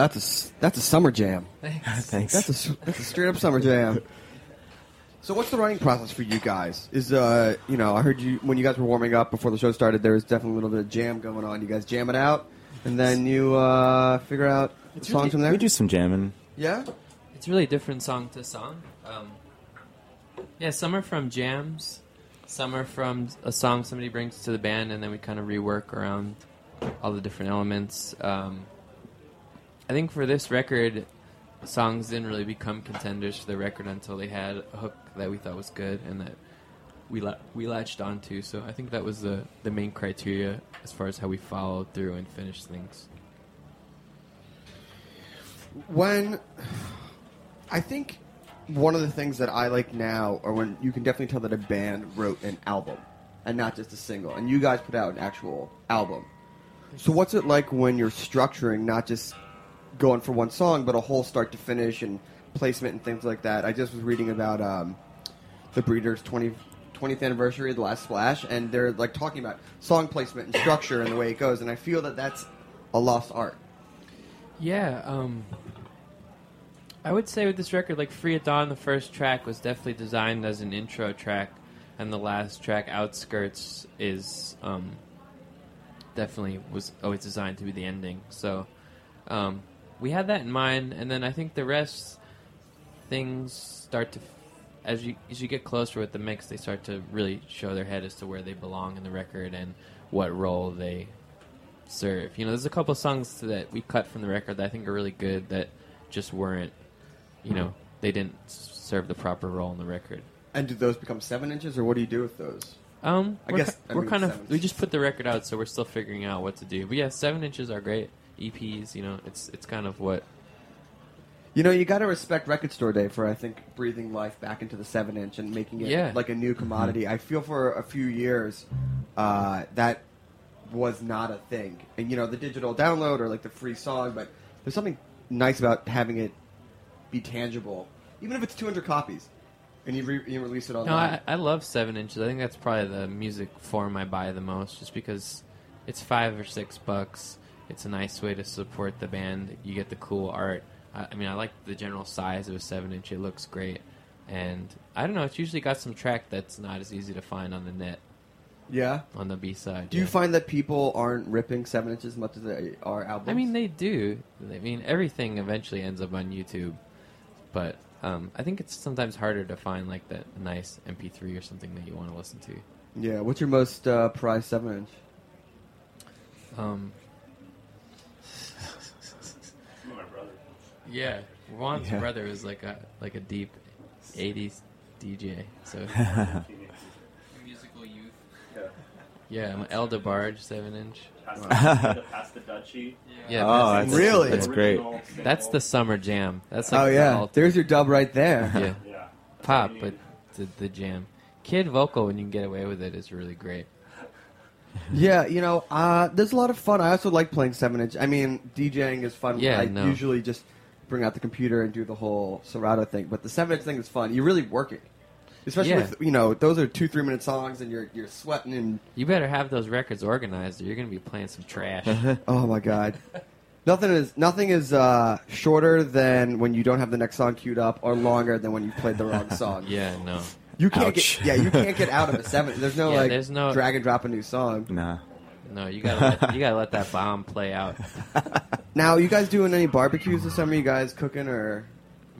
That's a s- that's a summer jam. Thanks. That's a s- that's a straight up summer jam. So what's the writing process for you guys? Is uh you know I heard you when you guys were warming up before the show started there was definitely a little bit of jam going on. You guys jam it out and then you uh figure out the songs really- from there. we do some jamming. yeah. It's really different song to song. Um, yeah, some are from jams, some are from a song somebody brings to the band, and then we kind of rework around all the different elements. Um, I think for this record, songs didn't really become contenders for the record until they had a hook that we thought was good and that we la- we latched onto. So I think that was the the main criteria as far as how we followed through and finished things. when I think one of the things that I like now, or when you can definitely tell that a band wrote an album and not just a single, and you guys put out an actual album. So what's it like when you're structuring, not just going for one song, but a whole start to finish and placement and things like that? I just was reading about um, the Breeders' 20, 20th anniversary, the last splash, and they're like talking about song placement and structure and the way it goes, and I feel that that's a lost art. Yeah, um, I would say with this record, like Free at Dawn, the first track was definitely designed as an intro track, and the last track, Outskirts, is um, definitely was always designed to be the ending. So um, we had that in mind, and then I think the rest things start to, as you as you get closer with the mix, they start to really show their head as to where they belong in the record and what role they serve. You know, there's a couple songs that we cut from the record that I think are really good that just weren't, you know, they didn't serve the proper role in the record. And do those become seven inches, or what do you do with those? Um, I guess- ki- I we're mean, kind of we just put the record out, so we're still figuring out what to do. But yeah, seven inches are great. EPs, you know, it's it's kind of what You know, you got to respect Record Store Day for I think breathing life back into the seven inch and making it Yeah. like a new commodity. I feel for a few years uh, that was not a thing, and you know, the digital download or like the free song, but there's something nice about having it be tangible, even if it's 200 copies, and you, re- you release it No, online. I, I love seven inches. I think that's probably the music form I buy the most, just because it's five or six bucks. It's a nice way to support the band. You get the cool art. I, I mean, I like the general size of a seven inch. It looks great, and I don't know. It's usually got some track that's not as easy to find on the net yeah. on the B side. Do you find that people aren't ripping seven inches as much as they are albums? I mean, they do. I mean, everything eventually ends up on YouTube, but um, I think it's sometimes harder to find like that nice MP3 or something that you want to listen to. yeah. What's your most uh, prized seven inch? Um, yeah, Juan's Yeah. brother is like a like a deep '80s DJ, so musical youth. Yeah, I'm El DeBarge, seven inch. Pass the Dutchie. Yeah, Oh, that's, that's, Really? That's great. that's the summer jam. That's like oh the yeah, ult- there's your dub right there. yeah, Yeah. pop, but the, the jam. Kid vocal when you can get away with it is really great. Yeah, you know, uh, there's a lot of fun. I also like playing seven inch. I mean, DJing is fun. Yeah, I no. usually just bring out the computer and do the whole Serato thing. But the seven inch thing is fun. You're really working, especially Yeah. with you know those are two three minute songs and you're you're sweating and You better have those records organized, or you're gonna be playing some trash. oh my god. Nothing is nothing is uh, shorter than when you don't have the next song queued up, or longer than when you played the wrong song. yeah, no. You can't Ouch. get yeah, you can't get out of a seven. There's no Yeah, like there's no- drag and drop a new song. Nah. No, you gotta let, you gotta let that bomb play out. Now, you guys doing any barbecues this summer? You guys cooking or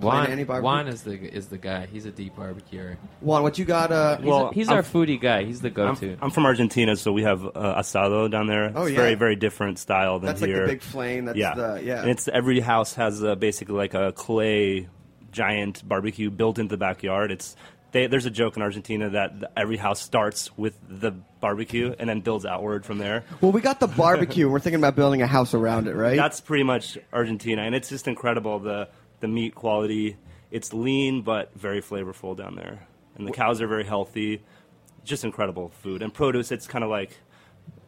Juan, any barbecue? Juan is the is the guy. He's a deep barbecuer. Juan? What you got? Uh, He's, Well, a, he's I'm- our foodie guy. He's the go-to. I'm from Argentina, so we have uh, asado down there. Oh, it's yeah. very, very different style than that's like here. the big flame. That's yeah, the yeah. And it's every house has uh, basically like a clay giant barbecue built into the backyard. It's they, there's a joke in Argentina that every house starts with the barbecue and then builds outward from there. well, we got the barbecue. and We're thinking about building a house around it, right? That's pretty much Argentina, and it's just incredible the the meat quality. It's lean but very flavorful down there, and the cows are very healthy. Just incredible food and produce. It's kind of like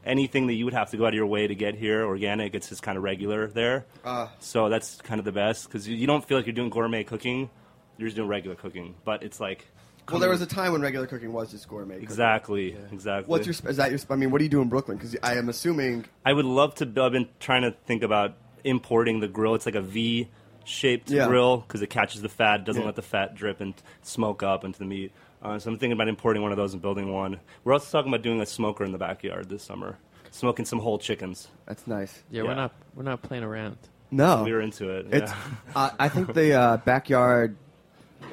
anything that you would have to go out of your way to get here organic. It's just kind of regular there. Uh. so that's kind of the best because you, you don't feel like you're doing gourmet cooking. You're just doing regular cooking, but it's like well, there was a time when regular cooking was just gourmet. cooking. exactly exactly. What's your? Is that your? I mean, what do you do in Brooklyn? Because I am assuming. I would love to. I've been trying to think about importing the grill. It's like a V shaped Yeah. grill because it catches the fat, doesn't Yeah. let the fat drip and smoke up into the meat. Uh, so I'm thinking about importing one of those and building one. We're also talking about doing a smoker in the backyard this summer, smoking some whole chickens. That's nice. Yeah, we're not we're not playing around. No, We were into it. It's. yeah. I I think the uh, backyard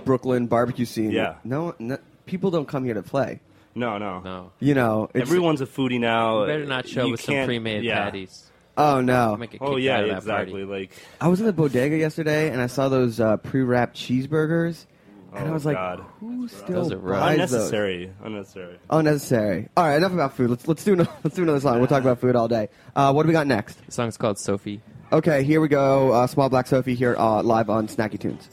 Brooklyn barbecue scene. Yeah. No, no, people don't come here to play. No, no, No. You know, it's, Everyone's a foodie now. You better not show You with some pre-made yeah. patties. Oh no! Make Oh yeah, out of that exactly. party. Like I was in the bodega yesterday and I saw those uh, pre-wrapped cheeseburgers, and I Oh, was like, God. "Who still Those are rough. buys those?" unnecessary. Unnecessary. Unnecessary. All right, enough about food. Let's let's do another, let's do another song. We'll talk about food all day. Uh, what do we got next? The song's called Sophie. Okay, here we go. Uh, Small Black Sophie here uh, live on Snacky Tunes.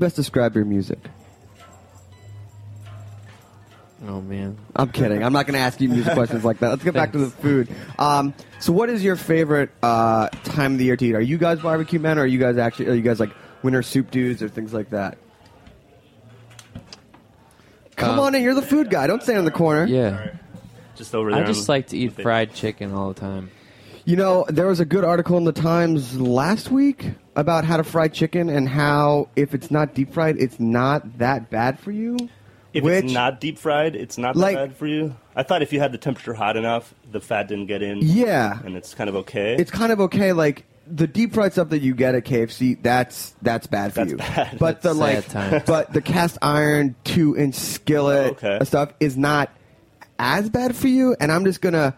Best describe your music? Oh man. I'm kidding. I'm not going to ask you music questions like that. Let's get back to the food. Um, so, what is your favorite uh, time of the year to eat? Are you guys barbecue men, or are you guys actually are you guys like winter soup dudes or things like that? Come Um, on in. You're the food guy. Don't stand in the corner. Yeah. Just over there. I just like to eat fried chicken all the time. You know, there was a good article in the Times last week about how to fry chicken and how if it's not deep fried, it's not that bad for you. If which, it's not deep fried, it's not Like- that bad for you. I thought if you had the temperature hot enough, the fat didn't get in. Yeah. and it's kind of okay. it's kind of okay. Like the deep fried stuff that you get at KFC, that's that's bad for That's you. bad. But the like, times. but the cast iron two inch skillet Oh, okay. stuff is not as bad for you. And I'm just gonna.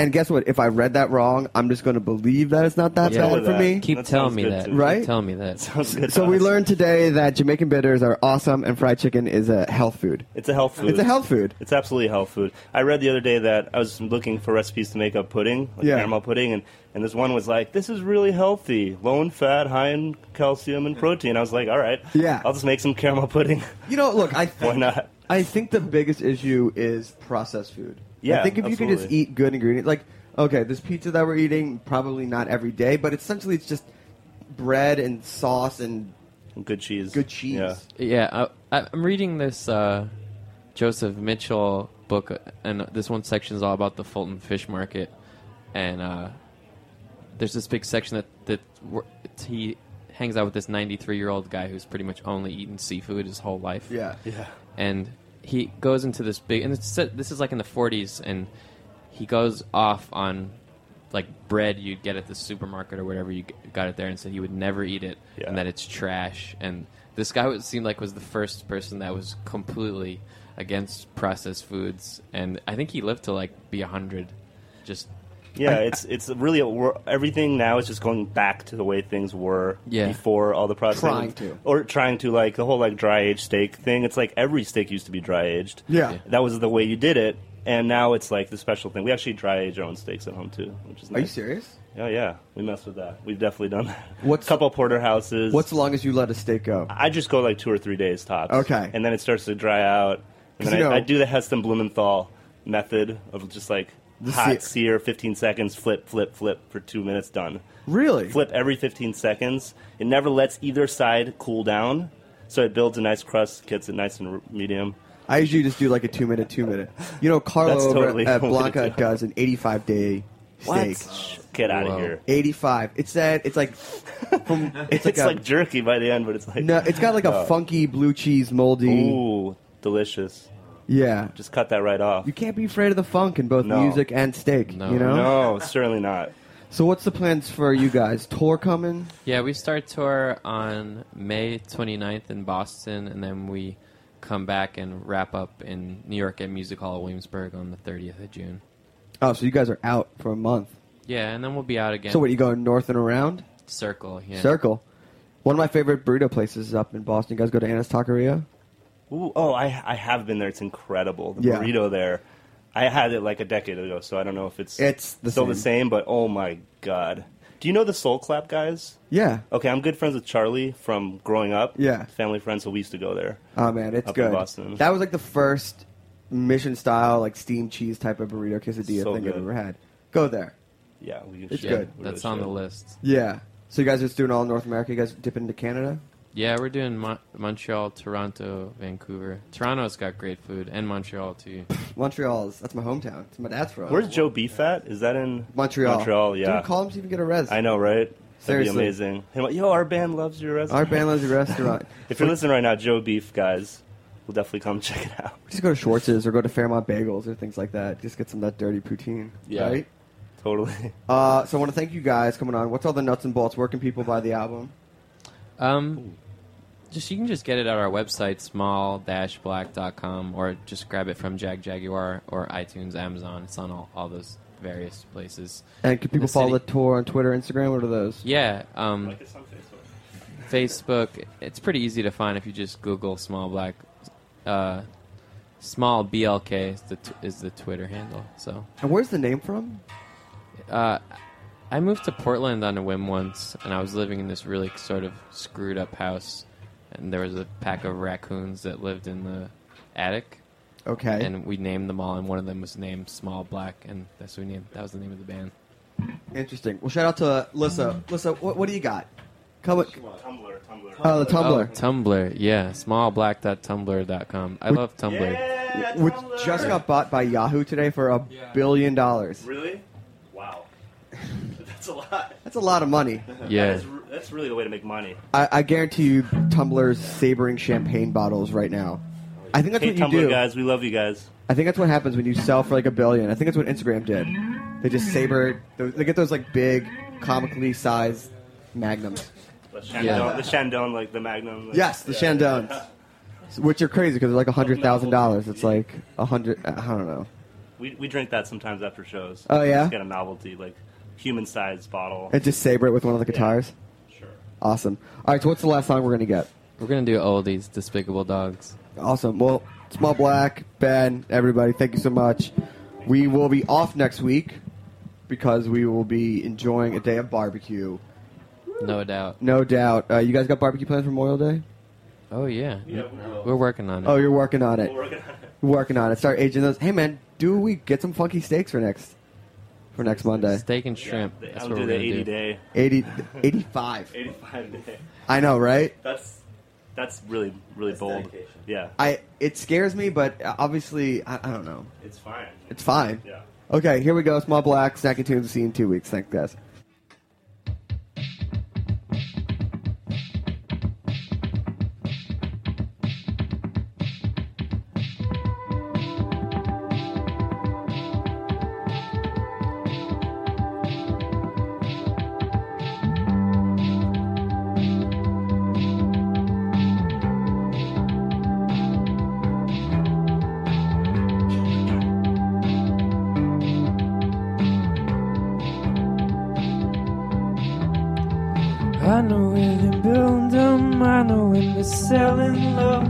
And guess what? If I read that wrong, I'm just gonna believe that it's not that Yeah. bad With for me. Keep That telling sounds me good that. too. Right? Keep telling me that. Sounds good. So to we us. learned today that Jamaican bitters are awesome, and fried chicken is a health food. It's a health food. It's a health food. It's absolutely a health food. I read the other day that I was looking for recipes to make a pudding, like Yeah. caramel pudding, and, and this one was like, "This is really healthy, low in fat, high in calcium and protein." I was like, "All right, Yeah. I'll just make some caramel pudding." You know, look, I Why not? I think the biggest issue is processed food. I think if you could just eat good ingredients, like okay, this pizza that we're eating, probably not every day, but essentially it's just bread and sauce and Good cheese. good cheese. Yeah. Yeah, I, I'm reading this uh, Joseph Mitchell book, and this one section is all about the Fulton Fish Market, and uh, there's this big section that that he hangs out with this 93 year old guy who's pretty much only eaten seafood his whole life. Yeah. Yeah. and he goes into this big and it's, this is like in the 40s and he goes off on like bread you'd get at the supermarket or whatever you got it there and said he would never eat it Yeah. and that it's trash and this guy would seem like was the first person that was completely against processed foods and i think he lived to like be a 100 just Yeah, it's it's really a, everything now is just going back to the way things were Yeah. before all the processing. Trying to. or trying to like the whole like dry aged steak thing. It's like every steak used to be dry aged. Yeah. that was the way you did it, and now it's like the special thing. We actually dry age our own steaks at home too, which is Are you serious? Oh yeah, we mess with that. We've definitely done that. What's- a couple porterhouses? What's the longest you let a steak go? I just go like two or three days tops. Okay. and then it starts to dry out, and 'Cause then I, know- I do the Heston Blumenthal method of just like The hot sear. sear, 15 seconds, flip, flip, flip for two minutes, done. Really? Flip every 15 seconds. It never lets either side cool down, so it builds a nice crust, gets it nice and medium. I usually just do like a two minute, two minute. You know, Carlo That's over totally at Blanca it is. does an 85 day steak. Get out Whoa. of here. 85. It's that. It's like from. It's It's, like, like, jerky by the end, but it's like no. It's got like a Oh. funky blue cheese moldy. Ooh, delicious. Yeah. Just cut that right off. You can't be afraid of the funk in both No. music and steak. No. You know. No, certainly not. So what's the plans for you guys? Tour coming? Yeah, we start tour on May 29th in Boston, and then we come back and wrap up in New York at Music Hall of Williamsburg on the 30th of June. Oh, so you guys are out for a month. Yeah, and then we'll be out again. So what? You going north and around? Circle, yeah. Circle. One of my favorite burrito places is up in Boston. You guys go to Anna's Taqueria? Ooh, oh, I I have been there. It's incredible. The Yeah. burrito there. I had it like a decade ago, so I don't know if it's It's the still same. the same. But oh my god, do you know the Soul Clap guys? Yeah. Okay, I'm good friends with Charlie from growing up. Yeah. family friends, so we used to go there. Oh man, it's Up in good. Boston. That was like the first mission style, like steamed cheese type of burrito quesadilla So thing I've good. ever had. Go there. Yeah, we It's should. Yeah, good. We That's really on the list. Yeah. So you guys are just doing all North America. You guys dipping into Canada? Yeah, we're doing Mon- Montreal, Toronto, Vancouver. Toronto's got great food, and Montreal too. Montreal's that's my hometown. It's my dad's from. Where's Joe Beef at? Is that in Montreal? Montreal, yeah. Dude, call him so you can get a res. I know, right? That'd be amazing. Hey, Yo, our band loves your restaurant. Our band loves your restaurant. if you're listening right now, Joe Beef guys, we'll definitely come check it out. Just go to Schwartz's or go to Fairmount Bagels or things like that. Just get some of that dirty poutine. Yeah. Right? Totally. Uh, so I want to thank you guys coming on. What's all the nuts and bolts? Where can people buy the album? Um, just you can just get it at our website, small-black.com, or just grab it from Jagjaguwar or iTunes, Amazon. It's on all, all those various places. And can people The follow city- the tour on Twitter, Instagram? What are those? Yeah, um, Facebook. It's pretty easy to find if you just Google Small Black. Uh, small BLK is the t- is the Twitter handle. So And where's the name from? uh, I moved to Portland on a whim once, and I was living in this really sort of screwed up house, and there was a pack of raccoons that lived in the attic. Okay. And we named them all, and one of them was named Small Black, and that's what we named. That was the name of the band. Interesting. Well, shout out to uh, Lissa. Lissa, what, what do you got? Come with, Tumblr, Tumblr. Oh, the Tumblr. Oh, Tumblr, yeah. Smallblack.tumblr.com. I love Tumblr. which just got bought by Yahoo today for a billion dollars. Really? Wow. That's a lot. That's a lot of money. Yeah. That is, that's really the way to make money. I, I guarantee you, Tumblr's sabering champagne bottles right now. I think that's hey, what you Tumblr do. guys, we love you guys. I think that's what happens when you sell for like a billion. I think that's what Instagram did. They just saber. They get those like big, comically sized magnums. The Shandong, Yeah. the Shandong, like the Magnum. Like, Yes, the yeah. Shandones, which are crazy because they're like a hundred thousand dollars. It's like a hundred. I don't know. We, we drink that sometimes after shows. Oh, yeah? Just get a novelty, like human-sized bottle. And just saber it with one of the guitars. Sure. Awesome. All right, so what's the last song we're gonna get? We're going to do oldies, Despicable Dogs. Awesome. Well, Small Black, Ben, everybody, thank you so much. We will be off next week because we will be enjoying a day of barbecue. No doubt. No doubt. Uh, you guys got barbecue plans for Memorial Day? Oh, yeah. Yeah, we will. We're working on it. Oh, you're working on it. We're working on it. Working on it. Start aging those. Hey, man, do we get some funky steaks for next for next Monday? Steak and shrimp. Yeah, That's I'll what do we're the going to 80 do. day. 80, 85. 85 day. I know, right? That's that's really really bold. Yeah, I it scares me, but obviously I, I don't know. it's fine. It's fine. Yeah. Okay, here we go. Small Black, Snacky Tunes. See you in two weeks. Thanks, guys. Selling low.